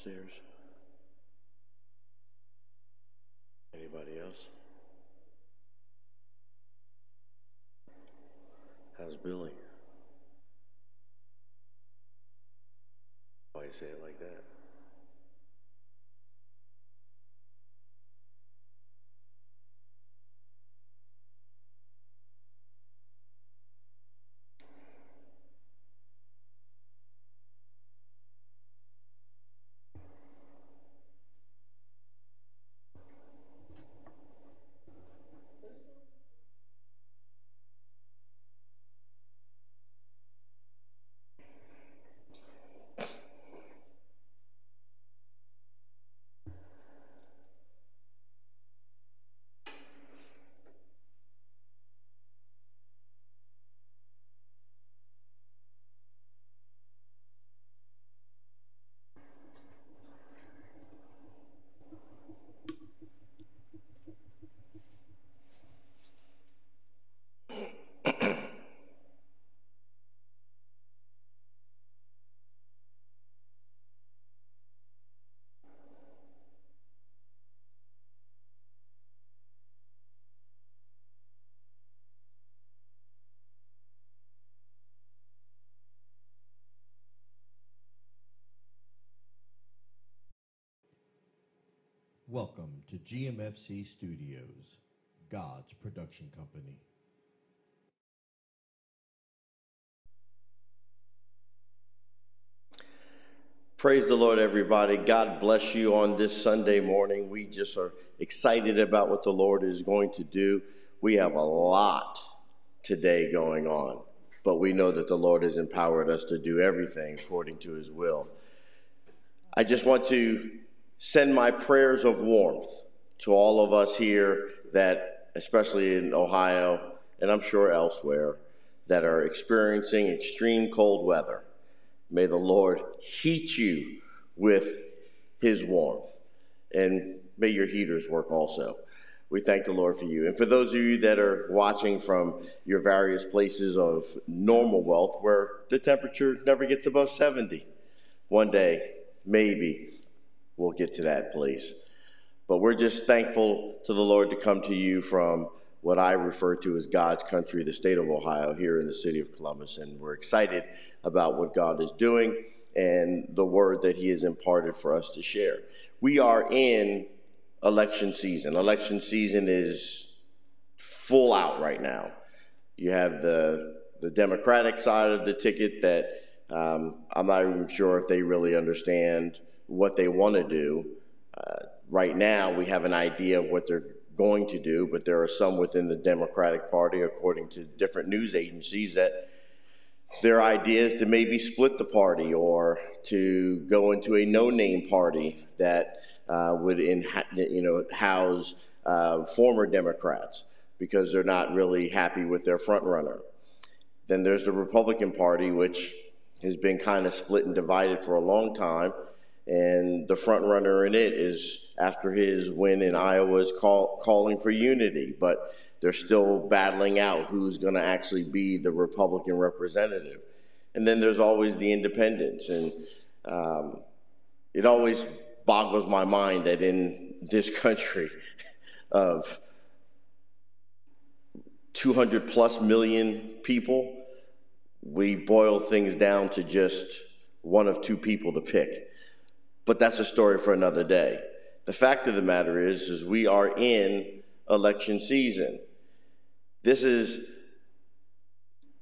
upstairs? Anybody else? How's Billy? Why you say it like that? Welcome to GMFC Studios, God's production company. Praise the Lord, everybody. God bless you on this Sunday morning. We just are excited about what the Lord is going to do. We have a lot today going on, but we know that the Lord has empowered us to do everything according to his will. I just want to send my prayers of warmth to all of us here that, especially in Ohio, and I'm sure elsewhere, that are experiencing extreme cold weather. May the Lord heat you with his warmth, and may your heaters work also. We thank the Lord for you. And for those of you that are watching from your various places of normal wealth where the temperature never gets above 70, one day, maybe, we'll get to that please. But we're just thankful to the Lord to come to you from what I refer to as God's country, the state of Ohio, here in the city of Columbus. And we're excited about what God is doing and the word that He has imparted for us to share. We are in election season. Election season is full out right now. You have the the Democratic side of the ticket that um, I'm not even sure if they really understand what they want to do. Uh, right now, we have an idea of what they're going to do, but there are some within the Democratic Party, according to different news agencies, that their idea is to maybe split the party or to go into a no-name party that uh, would in, you know house uh, former Democrats because they're not really happy with their front runner. Then there's the Republican Party, which has been kind of split and divided for a long time and the front runner in it is after his win in Iowa is call, calling for unity, but they're still battling out who's going to actually be the Republican representative. And then there's always the independents, and um, it always boggles my mind that in this country of 200 plus million people, we boil things down to just one of two people to pick but that's a story for another day. The fact of the matter is, is we are in election season. This is,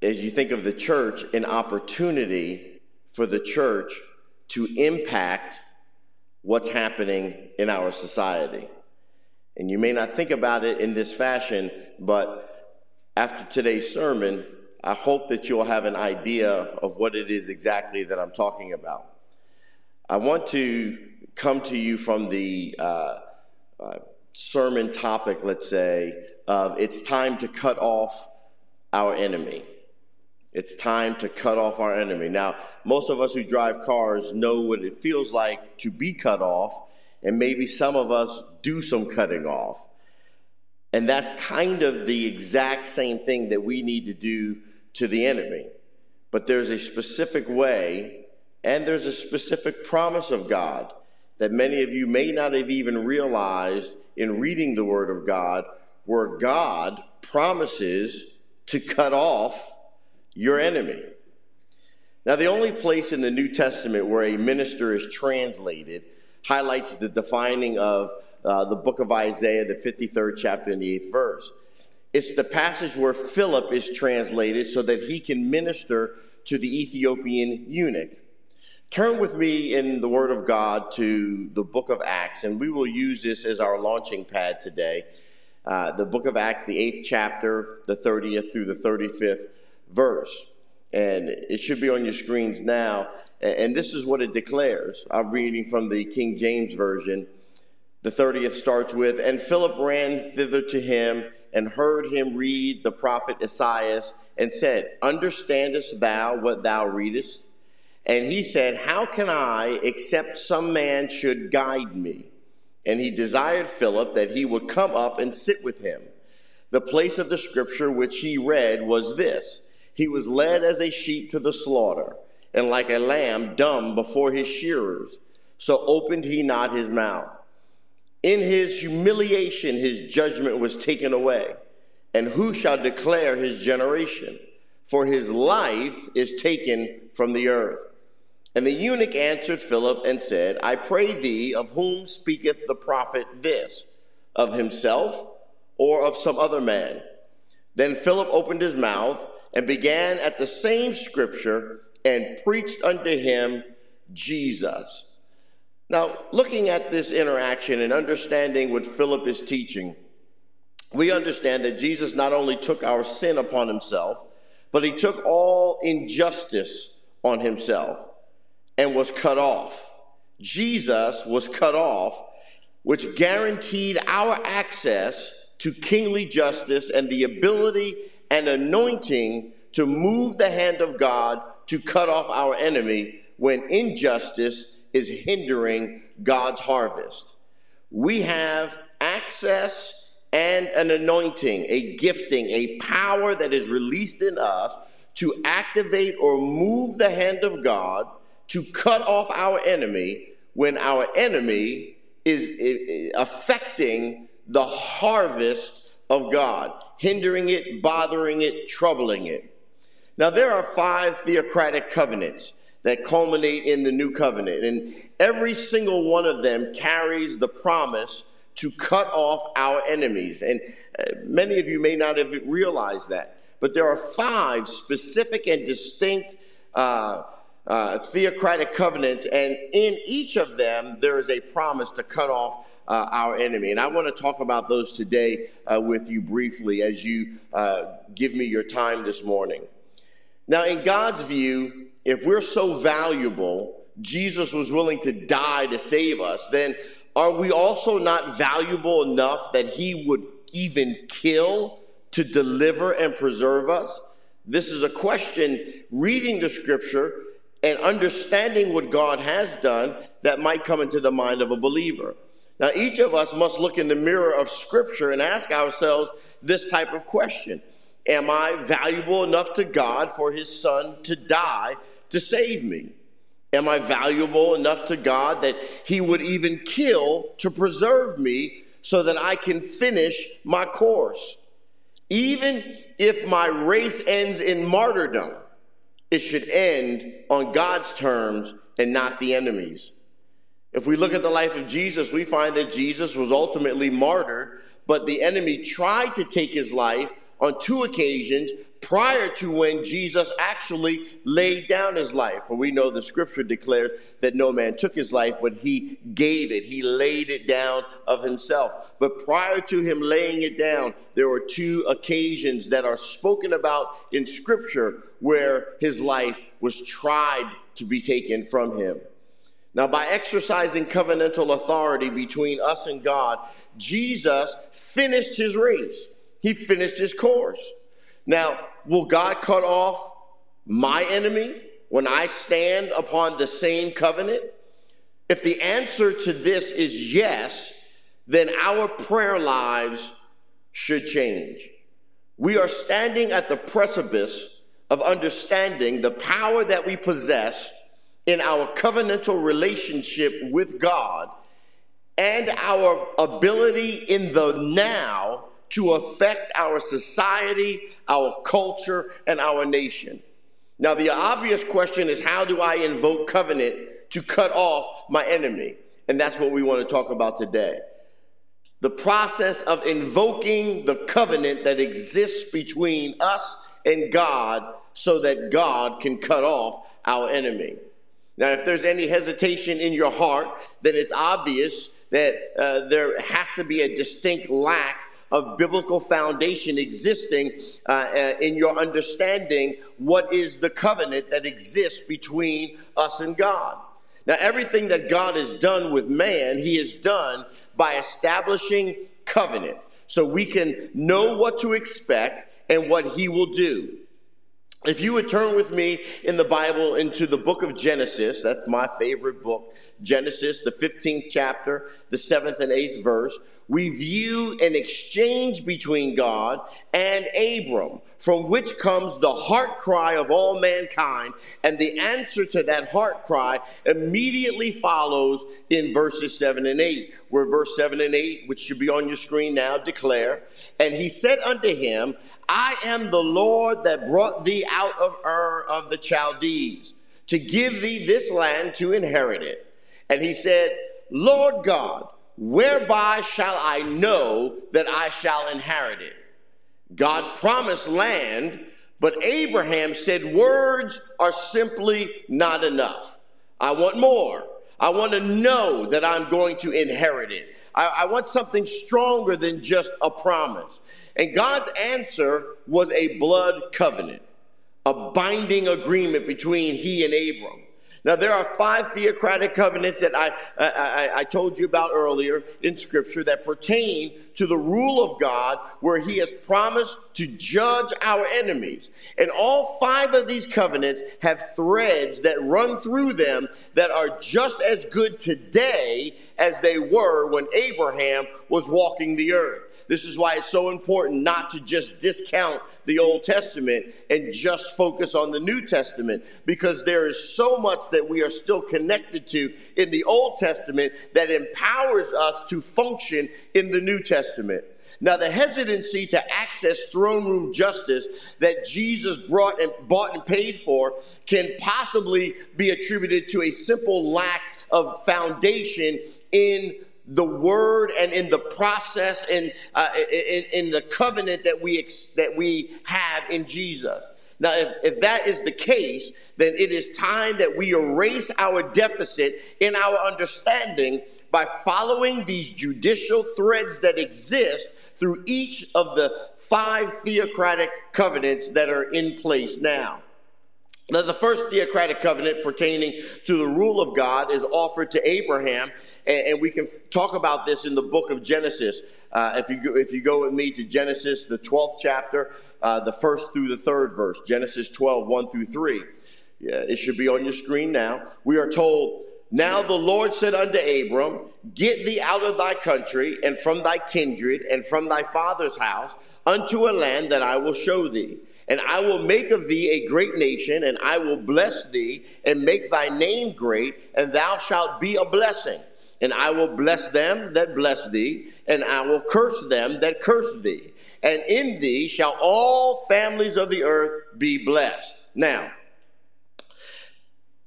as you think of the church, an opportunity for the church to impact what's happening in our society. And you may not think about it in this fashion, but after today's sermon, I hope that you'll have an idea of what it is exactly that I'm talking about. I want to come to you from the uh, uh, sermon topic, let's say, of it's time to cut off our enemy. It's time to cut off our enemy. Now, most of us who drive cars know what it feels like to be cut off, and maybe some of us do some cutting off. And that's kind of the exact same thing that we need to do to the enemy. But there's a specific way and there's a specific promise of God that many of you may not have even realized in reading the Word of God, where God promises to cut off your enemy. Now, the only place in the New Testament where a minister is translated highlights the defining of uh, the book of Isaiah, the 53rd chapter and the 8th verse. It's the passage where Philip is translated so that he can minister to the Ethiopian eunuch. Turn with me in the Word of God to the book of Acts, and we will use this as our launching pad today. Uh, the book of Acts, the eighth chapter, the 30th through the 35th verse. And it should be on your screens now. And this is what it declares. I'm reading from the King James Version. The 30th starts with And Philip ran thither to him and heard him read the prophet Esaias and said, Understandest thou what thou readest? And he said, How can I, except some man should guide me? And he desired Philip that he would come up and sit with him. The place of the scripture which he read was this He was led as a sheep to the slaughter, and like a lamb dumb before his shearers, so opened he not his mouth. In his humiliation, his judgment was taken away. And who shall declare his generation? For his life is taken from the earth. And the eunuch answered Philip and said, I pray thee, of whom speaketh the prophet this? Of himself or of some other man? Then Philip opened his mouth and began at the same scripture and preached unto him Jesus. Now, looking at this interaction and understanding what Philip is teaching, we understand that Jesus not only took our sin upon himself, but he took all injustice on himself and was cut off. Jesus was cut off, which guaranteed our access to kingly justice and the ability and anointing to move the hand of God to cut off our enemy when injustice is hindering God's harvest. We have access and an anointing, a gifting, a power that is released in us to activate or move the hand of God to cut off our enemy when our enemy is affecting the harvest of God, hindering it, bothering it, troubling it. Now, there are five theocratic covenants that culminate in the new covenant, and every single one of them carries the promise to cut off our enemies. And uh, many of you may not have realized that, but there are five specific and distinct. Uh, uh, theocratic covenants, and in each of them, there is a promise to cut off uh, our enemy. And I want to talk about those today uh, with you briefly as you uh, give me your time this morning. Now, in God's view, if we're so valuable, Jesus was willing to die to save us, then are we also not valuable enough that he would even kill to deliver and preserve us? This is a question reading the scripture and understanding what God has done that might come into the mind of a believer. Now, each of us must look in the mirror of Scripture and ask ourselves this type of question Am I valuable enough to God for His Son to die to save me? Am I valuable enough to God that He would even kill to preserve me so that I can finish my course? Even if my race ends in martyrdom, it should end on God's terms and not the enemy's. If we look at the life of Jesus, we find that Jesus was ultimately martyred, but the enemy tried to take his life on two occasions prior to when Jesus actually laid down his life. For we know the scripture declares that no man took his life, but he gave it. He laid it down of himself. But prior to him laying it down, there were two occasions that are spoken about in scripture where his life was tried to be taken from him. Now, by exercising covenantal authority between us and God, Jesus finished his race. He finished his course. Now, will God cut off my enemy when I stand upon the same covenant? If the answer to this is yes, then our prayer lives should change. We are standing at the precipice of understanding the power that we possess in our covenantal relationship with God and our ability in the now to affect our society, our culture, and our nation. Now, the obvious question is how do I invoke covenant to cut off my enemy? And that's what we want to talk about today. The process of invoking the covenant that exists between us and God so that God can cut off our enemy. Now, if there's any hesitation in your heart, then it's obvious that uh, there has to be a distinct lack of biblical foundation existing uh, uh, in your understanding what is the covenant that exists between us and God. Now, everything that God has done with man, he has done by establishing covenant so we can know what to expect and what he will do. If you would turn with me in the Bible into the book of Genesis, that's my favorite book, Genesis, the 15th chapter, the 7th and 8th verse, we view an exchange between God and Abram, from which comes the heart cry of all mankind. And the answer to that heart cry immediately follows in verses 7 and 8, where verse 7 and 8, which should be on your screen now, declare, And he said unto him, I am the Lord that brought thee out of Ur of the Chaldees to give thee this land to inherit it. And he said, Lord God, whereby shall I know that I shall inherit it? God promised land, but Abraham said, Words are simply not enough. I want more. I want to know that I'm going to inherit it. I, I want something stronger than just a promise. And God's answer was a blood covenant, a binding agreement between he and Abram. Now, there are five theocratic covenants that I, I, I, told you about earlier in Scripture that pertain to the rule of God, where He has promised to judge our enemies. And all five of these covenants have threads that run through them that are just as good today as they were when Abraham was walking the earth. This is why it's so important not to just discount the Old Testament and just focus on the New Testament because there is so much that we are still connected to in the Old Testament that empowers us to function in the New Testament. Now, the hesitancy to access throne room justice that Jesus brought and bought and paid for can possibly be attributed to a simple lack of foundation in the word and in the process and uh, in, in, the covenant that we ex- that we have in Jesus. Now, if, if that is the case, then it is time that we erase our deficit in our understanding by following these judicial threads that exist through each of the five theocratic covenants that are in place now. Now, the first theocratic covenant pertaining to the rule of God is offered to Abraham, and, and we can talk about this in the book of Genesis. Uh, if, you go, if you go with me to Genesis, the 12th chapter, uh, the first through the third verse, Genesis 12, 1 through 3. Yeah, it should be on your screen now. We are told, Now the Lord said unto Abram, Get thee out of thy country, and from thy kindred, and from thy father's house, unto a land that I will show thee. And I will make of thee a great nation, and I will bless thee, and make thy name great, and thou shalt be a blessing. And I will bless them that bless thee, and I will curse them that curse thee. And in thee shall all families of the earth be blessed. Now,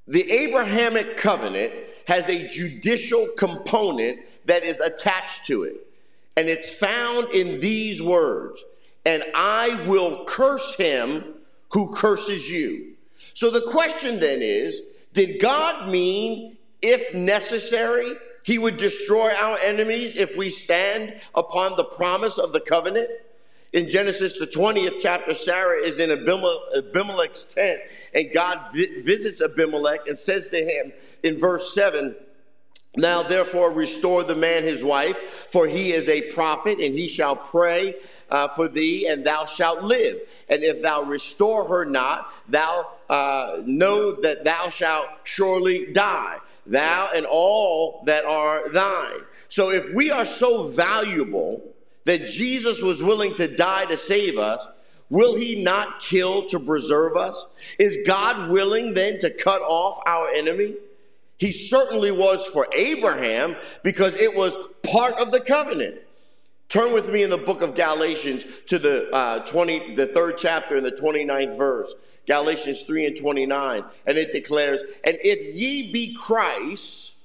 the Abrahamic covenant has a judicial component that is attached to it. And it's found in these words and I will curse him who curses you. So the question then is Did God mean, if necessary, he would destroy our enemies if we stand upon the promise of the covenant? In Genesis, the 20th chapter, Sarah is in Abimelech's tent, and God vi- visits Abimelech and says to him in verse 7 Now therefore restore the man his wife, for he is a prophet, and he shall pray uh, for thee, and thou shalt live. And if thou restore her not, thou uh, know that thou shalt surely die, thou and all that are thine. So if we are so valuable that Jesus was willing to die to save us, will he not kill to preserve us? Is God willing then to cut off our enemy? He certainly was for Abraham because it was part of the covenant. Turn with me in the book of Galatians to the uh, 20, the third chapter and the 29th verse. Galatians 3 and 29. And it declares, And if ye be Christ,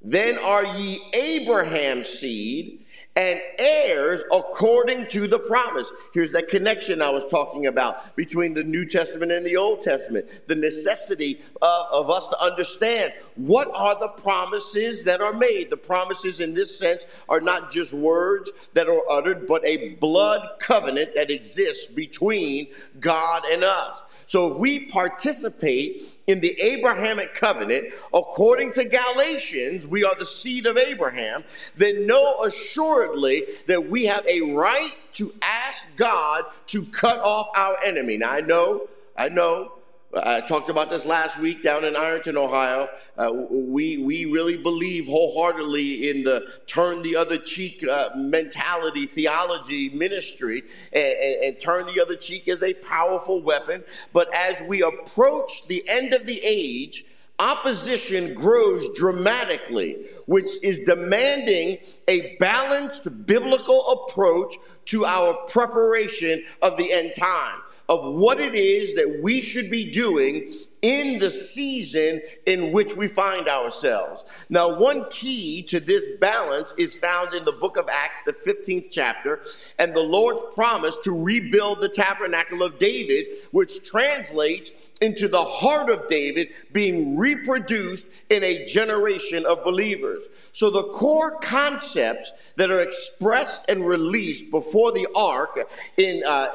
then are ye Abraham's seed and heirs according to the promise. Here's that connection I was talking about between the New Testament and the Old Testament. The necessity of, of, us to understand what are the promises that are made. The promises in this sense are not just words that are uttered, but a blood covenant that exists between God and us. So if we participate in the Abrahamic covenant, according to Galatians, we are the seed of Abraham, then know assuredly that we have a right to ask God to cut off our enemy. Now I know, I know I talked about this last week down in Ironton, Ohio. Uh, we, we really believe wholeheartedly in the turn the other cheek uh, mentality, theology, ministry, and, and, and turn the other cheek is a powerful weapon. But as we approach the end of the age, opposition grows dramatically, which is demanding a balanced biblical approach to our preparation of the end time of what it is that we should be doing in the season in which we find ourselves. Now, one key to this balance is found in the book of Acts, the 15th chapter, and the Lord's promise to rebuild the tabernacle of David, which translates into the heart of David being reproduced in a generation of believers. So the core concepts that are expressed and released before the ark in, uh,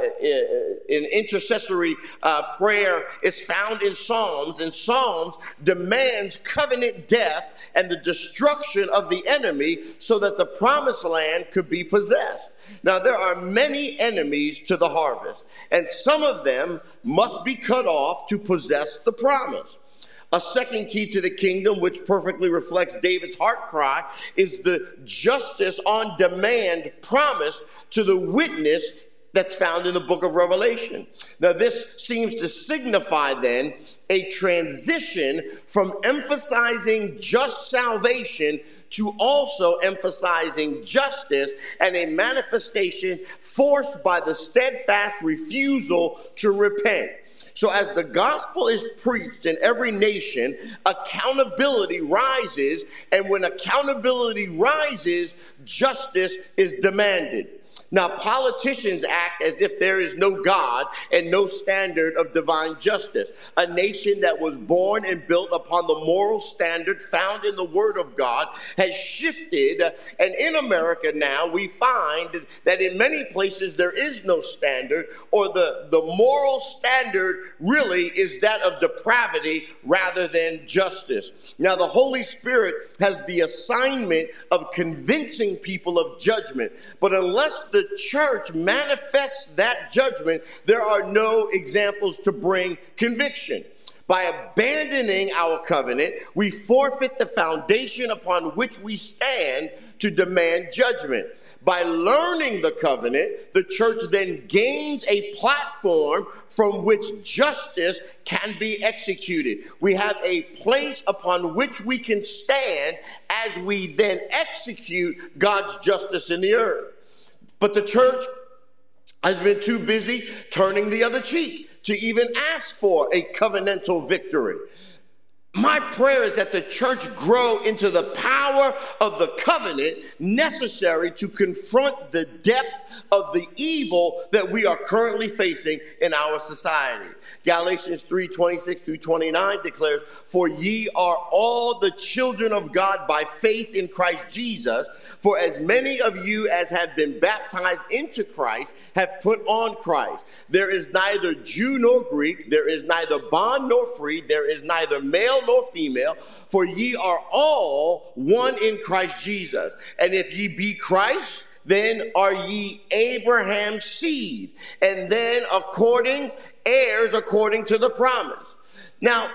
in intercessory uh, prayer is found in Psalms, and Psalms demands covenant death and the destruction of the enemy so that the promised land could be possessed. Now, there are many enemies to the harvest, and some of them must be cut off to possess the promise. A second key to the kingdom, which perfectly reflects David's heart cry, is the justice on demand promised to the witness that's found in the book of Revelation. Now, this seems to signify then a transition from emphasizing just salvation to also emphasizing justice and a manifestation forced by the steadfast refusal to repent. So, as the gospel is preached in every nation, accountability rises, and when accountability rises, justice is demanded. Now, politicians act as if there is no God and no standard of divine justice. A nation that was born and built upon the moral standard found in the Word of God has shifted. And in America now, we find that in many places there is no standard, or the, the moral standard really is that of depravity rather than justice. Now, the Holy Spirit has the assignment of convincing people of judgment, but unless the the church manifests that judgment, there are no examples to bring conviction. By abandoning our covenant, we forfeit the foundation upon which we stand to demand judgment. By learning the covenant, the church then gains a platform from which justice can be executed. We have a place upon which we can stand as we then execute God's justice in the earth. But the church has been too busy turning the other cheek to even ask for a covenantal victory. My prayer is that the church grow into the power of the covenant necessary to confront the depth of the evil that we are currently facing in our society. Galatians 3 26 through 29 declares, For ye are all the children of God by faith in Christ Jesus. For as many of you as have been baptized into Christ have put on Christ. There is neither Jew nor Greek, there is neither bond nor free, there is neither male nor female, for ye are all one in Christ Jesus. And if ye be Christ, then are ye Abraham's seed, and then according heirs according to the promise. Now,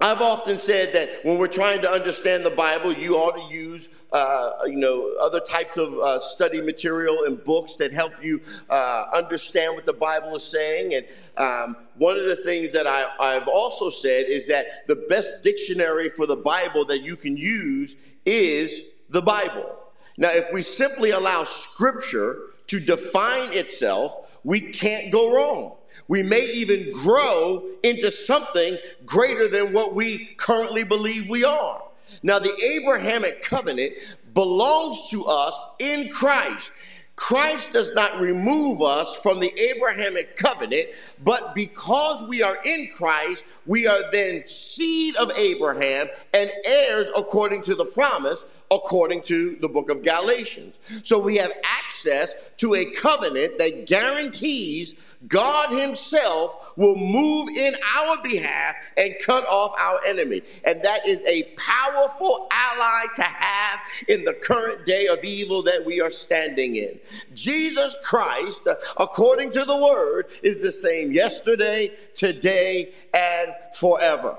I've often said that when we're trying to understand the Bible, you ought to use, uh, you know, other types of uh, study material and books that help you uh, understand what the Bible is saying. And um, one of the things that I, I've also said is that the best dictionary for the Bible that you can use is the Bible. Now, if we simply allow Scripture to define itself, we can't go wrong we may even grow into something greater than what we currently believe we are. Now, the Abrahamic covenant belongs to us in Christ. Christ does not remove us from the Abrahamic covenant, but because we are in Christ, we are then seed of Abraham and heirs according to the promise, according to the book of Galatians. So we have access to a covenant that guarantees God Himself will move in our behalf and cut off our enemy. And that is a powerful ally to have in the current day of evil that we are standing in. Jesus Christ, according to the word, is the same yesterday, today, and forever.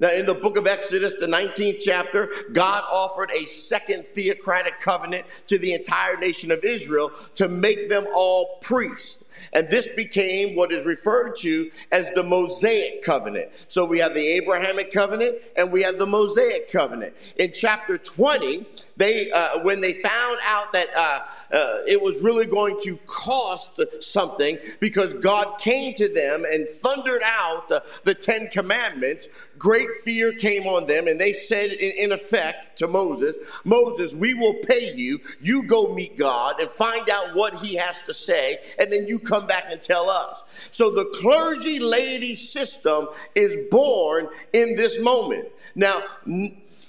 Now, in the book of Exodus, the 19th chapter, God offered a second theocratic covenant to the entire nation of Israel to make them all priests. And this became what is referred to as the Mosaic covenant. So we have the Abrahamic covenant and we have the Mosaic covenant. In chapter 20, they uh, when they found out that uh, uh, it was really going to cost something because God came to them and thundered out the Ten Commandments, great fear came on them, and they said, in, in effect, to Moses, Moses, we will pay you. You go meet God and find out what he has to say, and then you come back and tell us. So the clergy laity system is born in this moment. Now,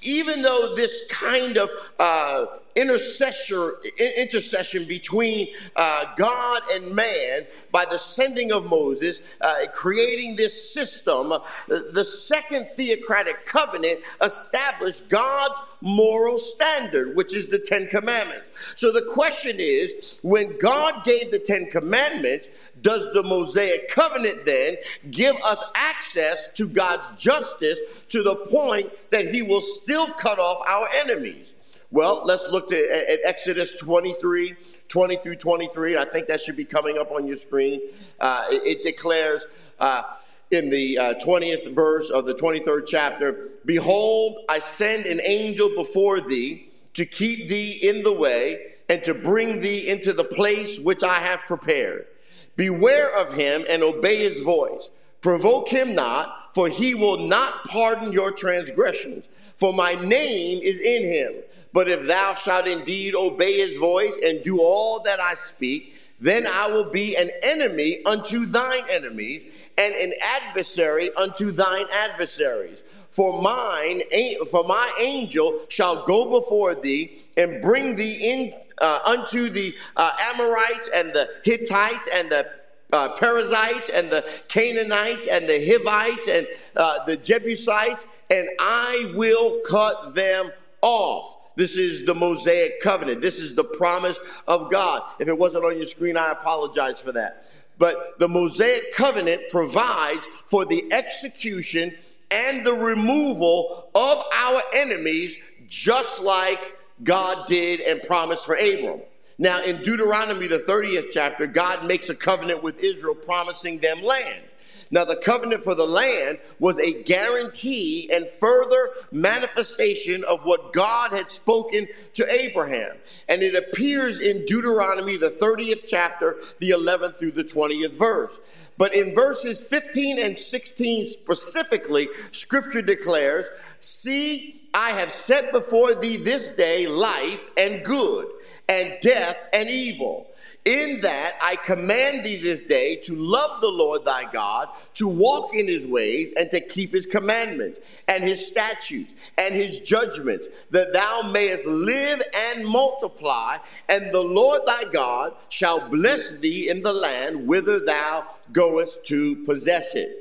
even though this kind of uh, intercession, intercession between uh, God and man by the sending of Moses, uh, creating this system, the second theocratic covenant established God's moral standard, which is the Ten Commandments. So the question is when God gave the Ten Commandments, does the Mosaic covenant then give us access to God's justice to the point that he will still cut off our enemies? Well, let's look at, at Exodus 23, 20 through 23. I think that should be coming up on your screen. Uh, it, it, declares uh, in the uh, 20th verse of the 23rd chapter Behold, I send an angel before thee to keep thee in the way and to bring thee into the place which I have prepared. Beware of him and obey his voice. Provoke him not, for he will not pardon your transgressions. For my name is in him. But if thou shalt indeed obey his voice and do all that I speak, then I will be an enemy unto thine enemies and an adversary unto thine adversaries. For mine, for my angel shall go before thee and bring thee in uh, unto the uh, Amorites and the Hittites and the uh, Perizzites and the Canaanites and the Hivites and uh, the Jebusites, and I will cut them off. This is the Mosaic covenant. This is the promise of God. If it wasn't on your screen, I apologize for that. But the Mosaic covenant provides for the execution and the removal of our enemies, just like God did and promised for Abram. Now, in Deuteronomy, the 30th chapter, God makes a covenant with Israel, promising them land. Now, the covenant for the land was a guarantee and further manifestation of what God had spoken to Abraham. And it appears in Deuteronomy, the 30th chapter, the 11th through the 20th verse. But in verses 15 and 16 specifically, scripture declares, See, I have set before thee this day life and good, and death and evil. In that I command thee this day to love the Lord thy God, to walk in his ways, and to keep his commandments, and his statutes, and his judgments, that thou mayest live and multiply, and the Lord thy God shall bless thee in the land whither thou goest to possess it.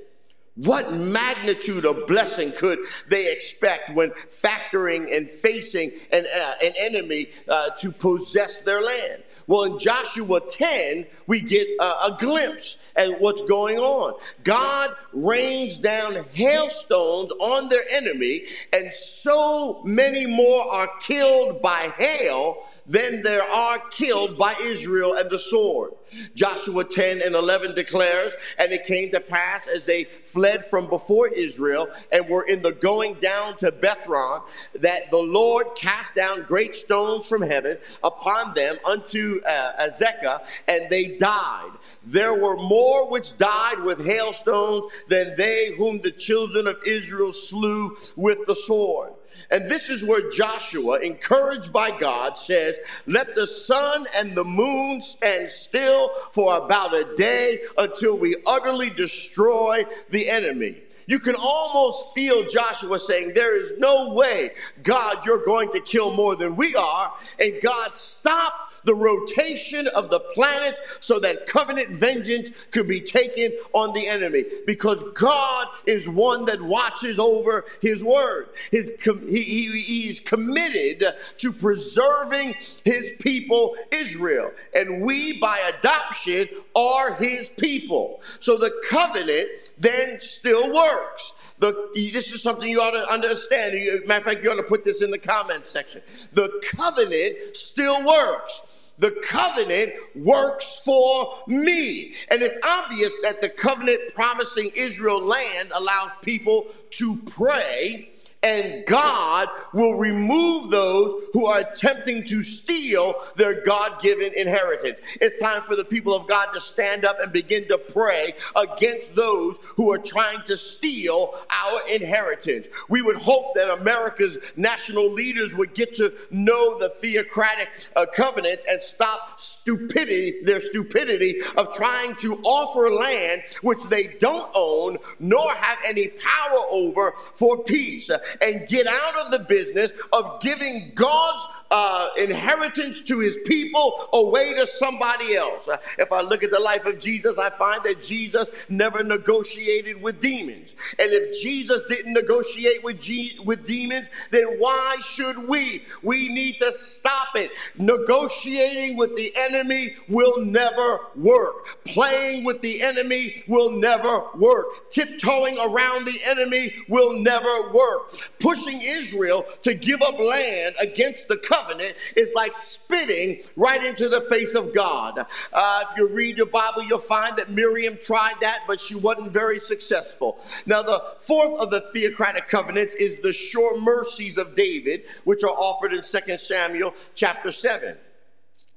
What magnitude of blessing could they expect when factoring and facing an, uh, an enemy uh, to possess their land? Well, in Joshua 10, we get a, a glimpse at what's going on. God rains down hailstones on their enemy, and so many more are killed by hail than there are killed by Israel and the sword. Joshua 10 and 11 declares, And it came to pass as they fled from before Israel and were in the going down to Bethhoron, that the Lord cast down great stones from heaven upon them unto uh, Azekah, and they died. There were more which died with hailstones than they whom the children of Israel slew with the sword. And this is where Joshua, encouraged by God, says, Let the sun and the moon stand still for about a day until we utterly destroy the enemy. You can almost feel Joshua saying, There is no way, God, you're going to kill more than we are. And God, stop the rotation of the planet so that covenant vengeance could be taken on the enemy because God is one that watches over his word. His, he, he, he is committed to preserving his people, Israel. And we, by adoption, are his people. So the covenant then still works. The, this is something you ought to understand. Matter of fact, you ought to put this in the comment section. The covenant still works the covenant works for me. And it's obvious that the covenant promising Israel land allows people to pray and God will remove those who are attempting to steal their God given inheritance. It's time for the people of God to stand up and begin to pray against those who are trying to steal our inheritance. We would hope that America's national leaders would get to know the theocratic uh, covenant and stop stupidity, their stupidity of trying to offer land which they don't own nor have any power over for peace and get out of the business of giving God's uh, inheritance to his people away to somebody else. If I look at the life of Jesus, I find that Jesus never negotiated with demons. And if Jesus didn't negotiate with, with demons, then why should we? We need to stop it. Negotiating with the enemy will never work. Playing with the enemy will never work. Tiptoeing around the enemy will never work. Pushing Israel to give up land against the covenant is like spitting right into the face of God. Uh, if you read your Bible, you'll find that Miriam tried that, but she wasn't very successful. Now, the fourth of the theocratic covenants is the sure mercies of David, which are offered in 2 Samuel chapter 7.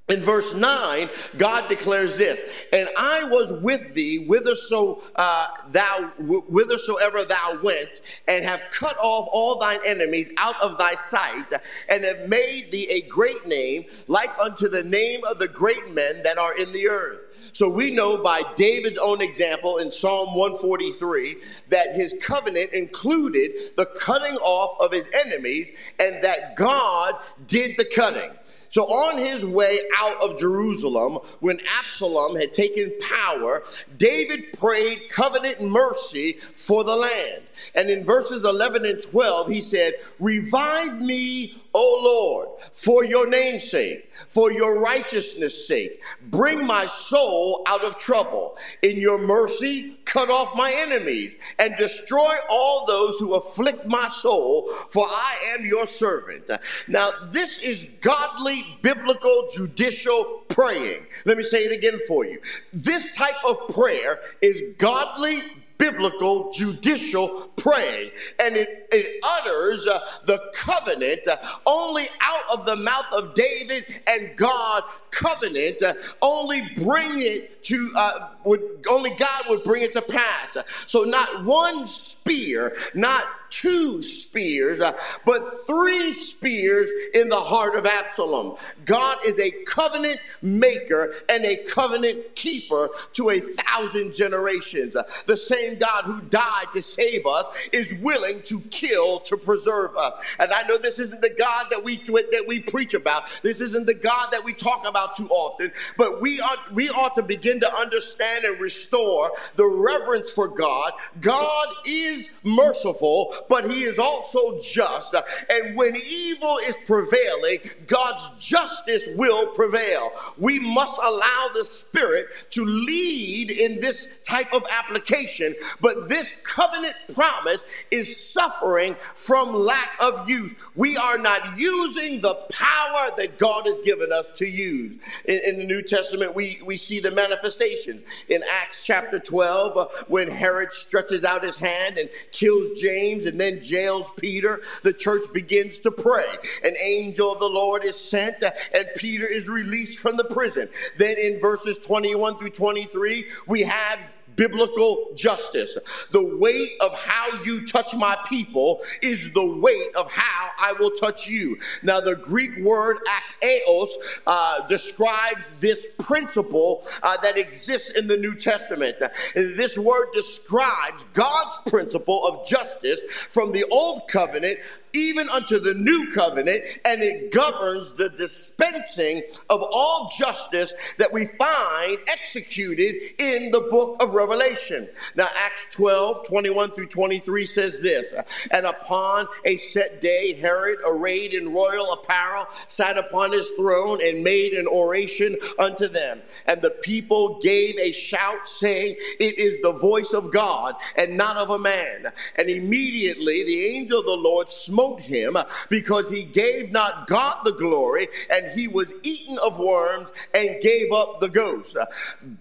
In verse 9, God declares this, and I was with thee whitherso, uh, thou, whithersoever thou went, and have cut off all thine enemies out of thy sight, and have made thee a great name, like unto the name of the great men that are in the earth. So we know by David's own example in Psalm 143 that his covenant included the cutting off of his enemies, and that God did the cutting. So, on his way out of Jerusalem, when Absalom had taken power, David prayed covenant mercy for the land. And in verses 11 and 12, he said, Revive me, O Lord, for your name's sake, for your righteousness' sake. Bring my soul out of trouble. In your mercy, cut off my enemies and destroy all those who afflict my soul, for I am your servant. Now, this is godly, biblical, judicial praying. Let me say it again for you. This type of prayer is godly, biblical, judicial praying. And it, it utters uh, the covenant uh, only out of the mouth of David and God covenant, uh, only bring it to, uh, would, only God would bring it to pass. So not one spear, not two spears, uh, but three spears in the heart of Absalom. God is a covenant maker and a covenant keeper to a thousand generations. The same God who died to save us is willing to kill to preserve us. And I know this isn't the God that we that we preach about. This isn't the God that we talk about too often, but we ought we ought to begin begin to understand and restore the reverence for God, God is merciful, but he is also just. And when evil is prevailing, God's justice will prevail. We must allow the Spirit to lead in this type of application, but this covenant promise is suffering from lack of use. We are not using the power that God has given us to use. In, in the New Testament, we, we see the manifestations. In Acts chapter 12, uh, when Herod stretches out his hand and kills James and then jails Peter, the church begins to pray. An angel of the Lord is sent, uh, and Peter is released from the prison. Then in verses 21 through 23, we have biblical justice. The weight of how you touch my people is the weight of how I will touch you. Now, the Greek word axios uh, describes this principle uh, that exists in the New Testament. This word describes God's principle of justice from the Old Covenant even unto the new covenant, and it governs the dispensing of all justice that we find executed in the book of Revelation. Now, Acts 12 21 through 23 says this And upon a set day, Herod, arrayed in royal apparel, sat upon his throne and made an oration unto them. And the people gave a shout, saying, It is the voice of God and not of a man. And immediately the angel of the Lord smote smote him because he gave not God the glory and he was eaten of worms and gave up the ghost.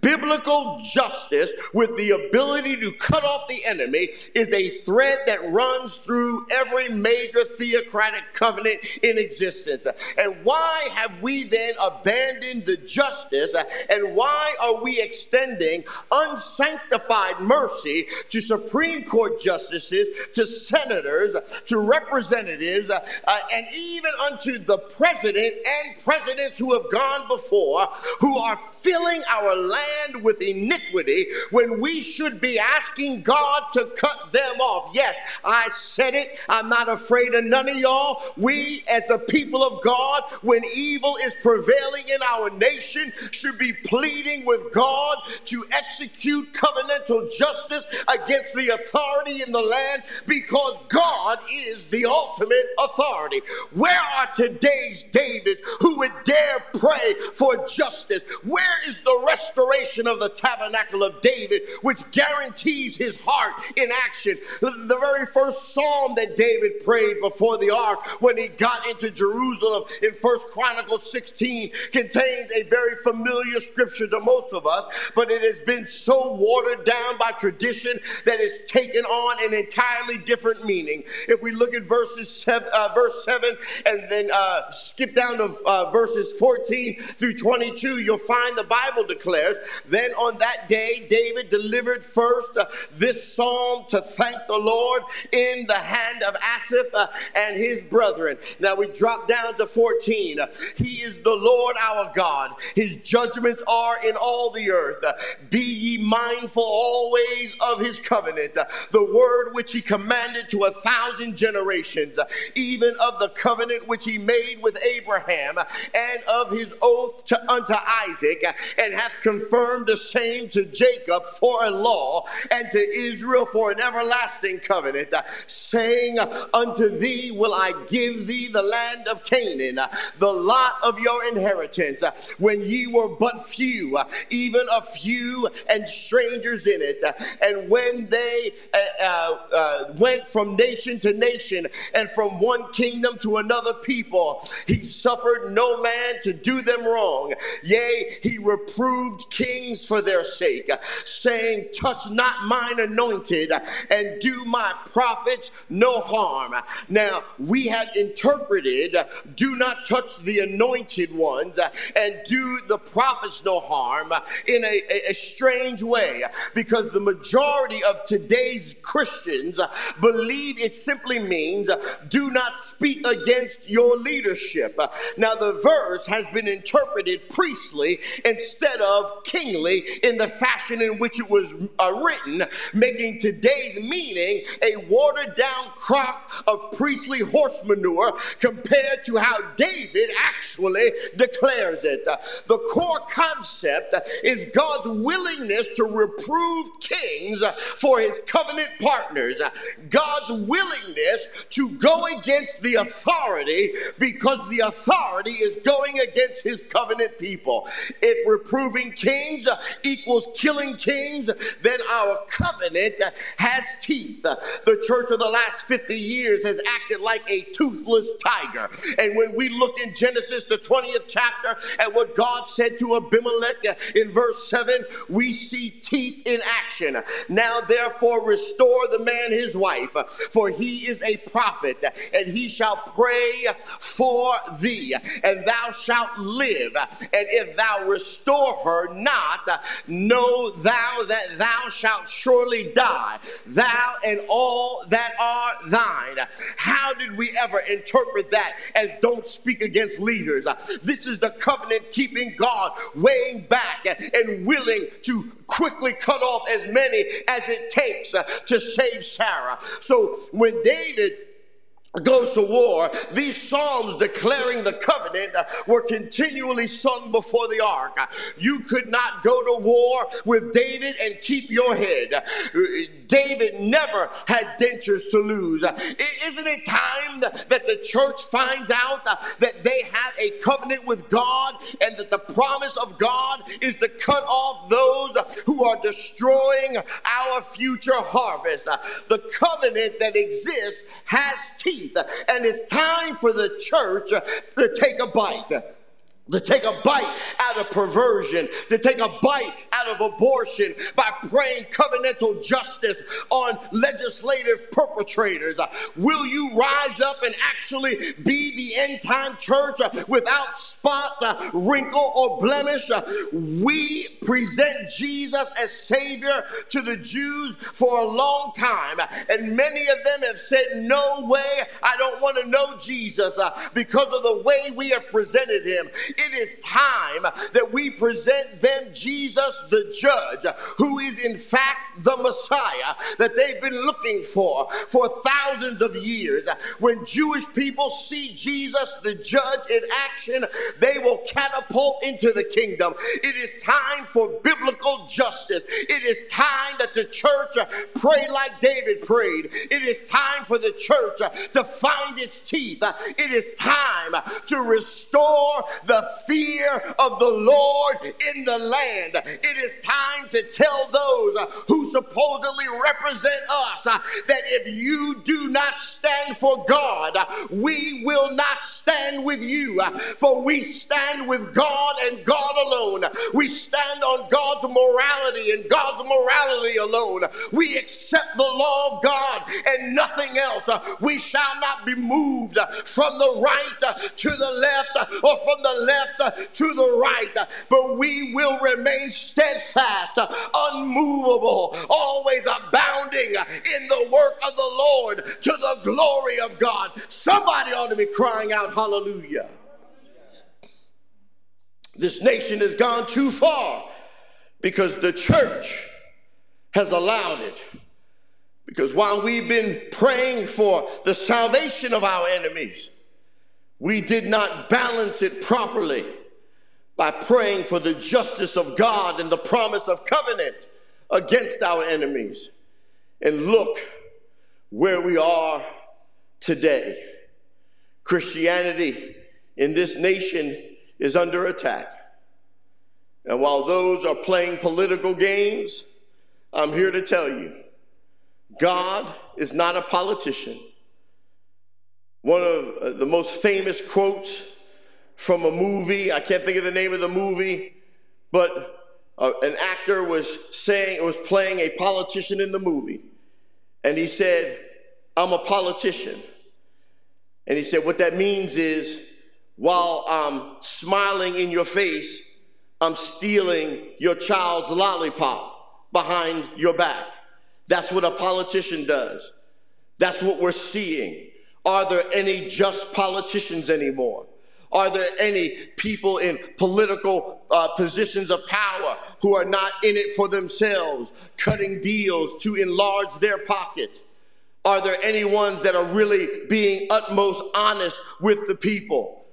Biblical justice with the ability to cut off the enemy is a thread that runs through every major theocratic covenant in existence. And why have we then abandoned the justice and why are we extending unsanctified mercy to Supreme Court justices, to senators, to representatives? Representatives, uh, uh, and even unto the president and presidents who have gone before, who are filling our land with iniquity when we should be asking God to cut them off. Yes, I said it. I'm not afraid of none of y'all. We, as the people of God, when evil is prevailing in our nation, should be pleading with God to execute covenantal justice against the authority in the land because God is the ultimate authority. Where are today's Davids who would dare pray for justice? Where is the restoration of the tabernacle of David, which guarantees his heart in action? The very first psalm that David prayed before the ark when he got into Jerusalem in First Chronicles 16 contains a very familiar scripture to most of us, but it has been so watered down by tradition that it's taken on an entirely different meaning. If we look at verse verses seven, uh, verse 7 and then uh, skip down to uh, verses 14 through 22, you'll find the Bible declares, Then on that day, David delivered first uh, this psalm to thank the Lord in the hand of Asaph uh, and his brethren. Now we drop down to 14. He is the Lord our God. His judgments are in all the earth. Be ye mindful always of his covenant, the word which he commanded to a thousand generations even of the covenant which he made with Abraham, and of his oath to, unto Isaac, and hath confirmed the same to Jacob for a law, and to Israel for an everlasting covenant, saying, Unto thee will I give thee the land of Canaan, the lot of your inheritance, when ye were but few, even a few and strangers in it. And when they uh, uh, uh went from nation to nation and from one kingdom to another people. He suffered no man to do them wrong. Yea, he reproved kings for their sake, saying, Touch not mine anointed, and do my prophets no harm. Now, we have interpreted, Do not touch the anointed ones, and do the prophets no harm in a, a, a strange way, because the majority of today's Christians believe it simply means do not speak against your leadership. Now, the verse has been interpreted priestly instead of kingly in the fashion in which it was uh, written, making today's meaning a watered down crock of priestly horse manure compared to how David actually declares it. The core concept is God's willingness to reprove kings for his covenant partners. God's willingness to go against the authority because the authority is going against his covenant people. If reproving kings equals killing kings, then our covenant has teeth. The church of the last 50 years has acted like a toothless tiger. And when we look in Genesis, the 20th chapter, at what God said to Abimelech in verse 7, we see teeth in action. Now, therefore, restore the man his wife, for he is a prophet, and he shall pray for thee, and thou shalt live. And if thou restore her not, know thou that thou shalt surely die, thou and all that are thine. How did we ever interpret that as don't speak against leaders? This is the covenant keeping God weighing back and willing to quickly cut off as many as it takes to save Sarah. So when David goes to war, these psalms declaring the covenant uh, were continually sung before the ark. You could not go to war with David and keep your head. David never had dentures to lose. Isn't it time that the church finds out uh, that they have a covenant with God and that the promise of God is to cut off those who are destroying our future harvest? Uh, the covenant that exists has teeth, uh, and it's time for the church to take a bite to take a bite out of perversion, to take a bite out of abortion by praying covenantal justice on legislative perpetrators. Will you rise up and actually be the end time church without spot, wrinkle, or blemish? We present Jesus as Savior to the Jews for a long time, and many of them have said, No way, I don't want to know Jesus because of the way we have presented him it is time that we present them Jesus the judge, who is in fact the Messiah that they've been looking for for thousands of years. When Jewish people see Jesus the judge in action, they will catapult into the kingdom. It is time for biblical justice. It is time that the church pray like David prayed. It is time for the church to find its teeth. It is time to restore the fear of the Lord in the land. It is time to tell those who supposedly represent us that if you do not stand for God, we will not stand with you. For we stand with God and God alone. We stand on God's morality and God's morality alone. We accept the law of God and nothing else. We shall not be moved from the right to the left or from the left left uh, to the right, uh, but we will remain steadfast, uh, unmovable, always abounding in the work of the Lord to the glory of God. Somebody ought to be crying out, Hallelujah. This nation has gone too far because the church has allowed it. Because while we've been praying for the salvation of our enemies, we did not balance it properly by praying for the justice of God and the promise of covenant against our enemies. And look where we are today. Christianity in this nation is under attack. And while those are playing political games, I'm here to tell you God is not a politician. One of uh, the most famous quotes from a movie, I can't think of the name of the movie, but uh, an actor was saying, it was playing a politician in the movie. And he said, I'm a politician. And he said, What that means is, while I'm smiling in your face, I'm stealing your child's lollipop behind your back. That's what a politician does. That's what we're seeing. Are there any just politicians anymore? Are there any people in political uh, positions of power who are not in it for themselves, cutting deals to enlarge their pocket? Are there any ones that are really being utmost honest with the people?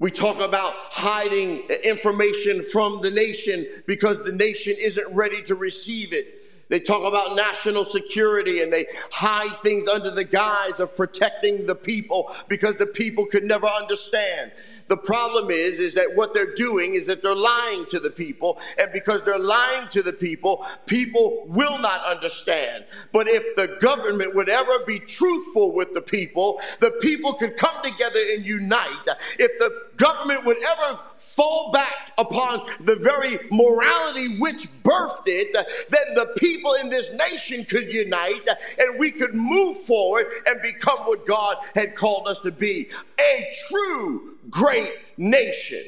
We talk about hiding information from the nation because the nation isn't ready to receive it. They talk about national security and they hide things under the guise of protecting the people because the people could never understand. The problem is, is that what they're doing is that they're lying to the people, and because they're lying to the people, people will not understand. But if the government would ever be truthful with the people, the people could come together and unite. If the government would ever fall back upon the very morality which birthed it, then the people in this nation could unite and we could move forward and become what God had called us to be a true great nation.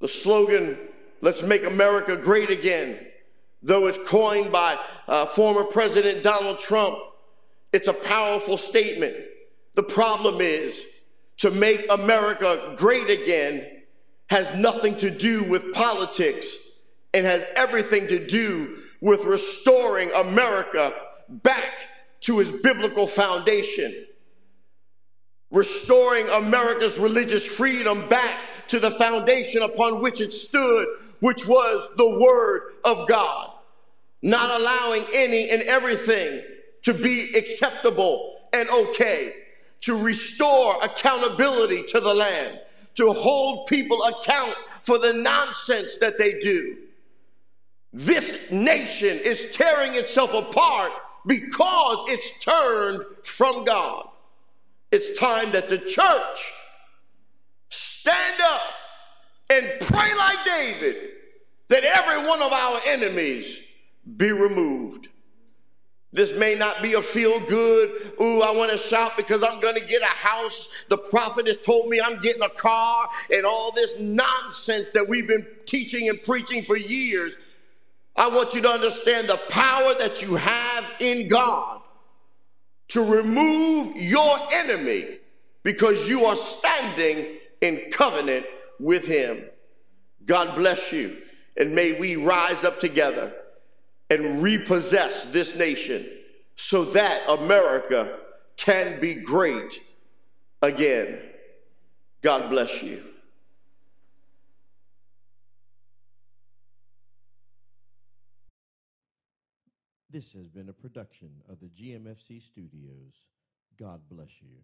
The slogan, Let's Make America Great Again, though it's coined by uh, former President Donald Trump, it's a powerful statement. The problem is to make America great again has nothing to do with politics. And has everything to do with restoring America back to its biblical foundation. Restoring America's religious freedom back to the foundation upon which it stood, which was the Word of God. Not allowing any and everything to be acceptable and okay, to restore accountability to the land, to hold people account for the nonsense that they do. This nation is tearing itself apart because it's turned from God. It's time that the church stand up and pray like David that every one of our enemies be removed. This may not be a feel good, ooh, I want to shout because I'm going to get a house. The prophet has told me I'm getting a car and all this nonsense that we've been teaching and preaching for years. I want you to understand the power that you have in God to remove your enemy because you are standing in covenant with him. God bless you. And may we rise up together and repossess this nation so that America can be great again. God bless you. This has been a production of the GMFC Studios. God bless you.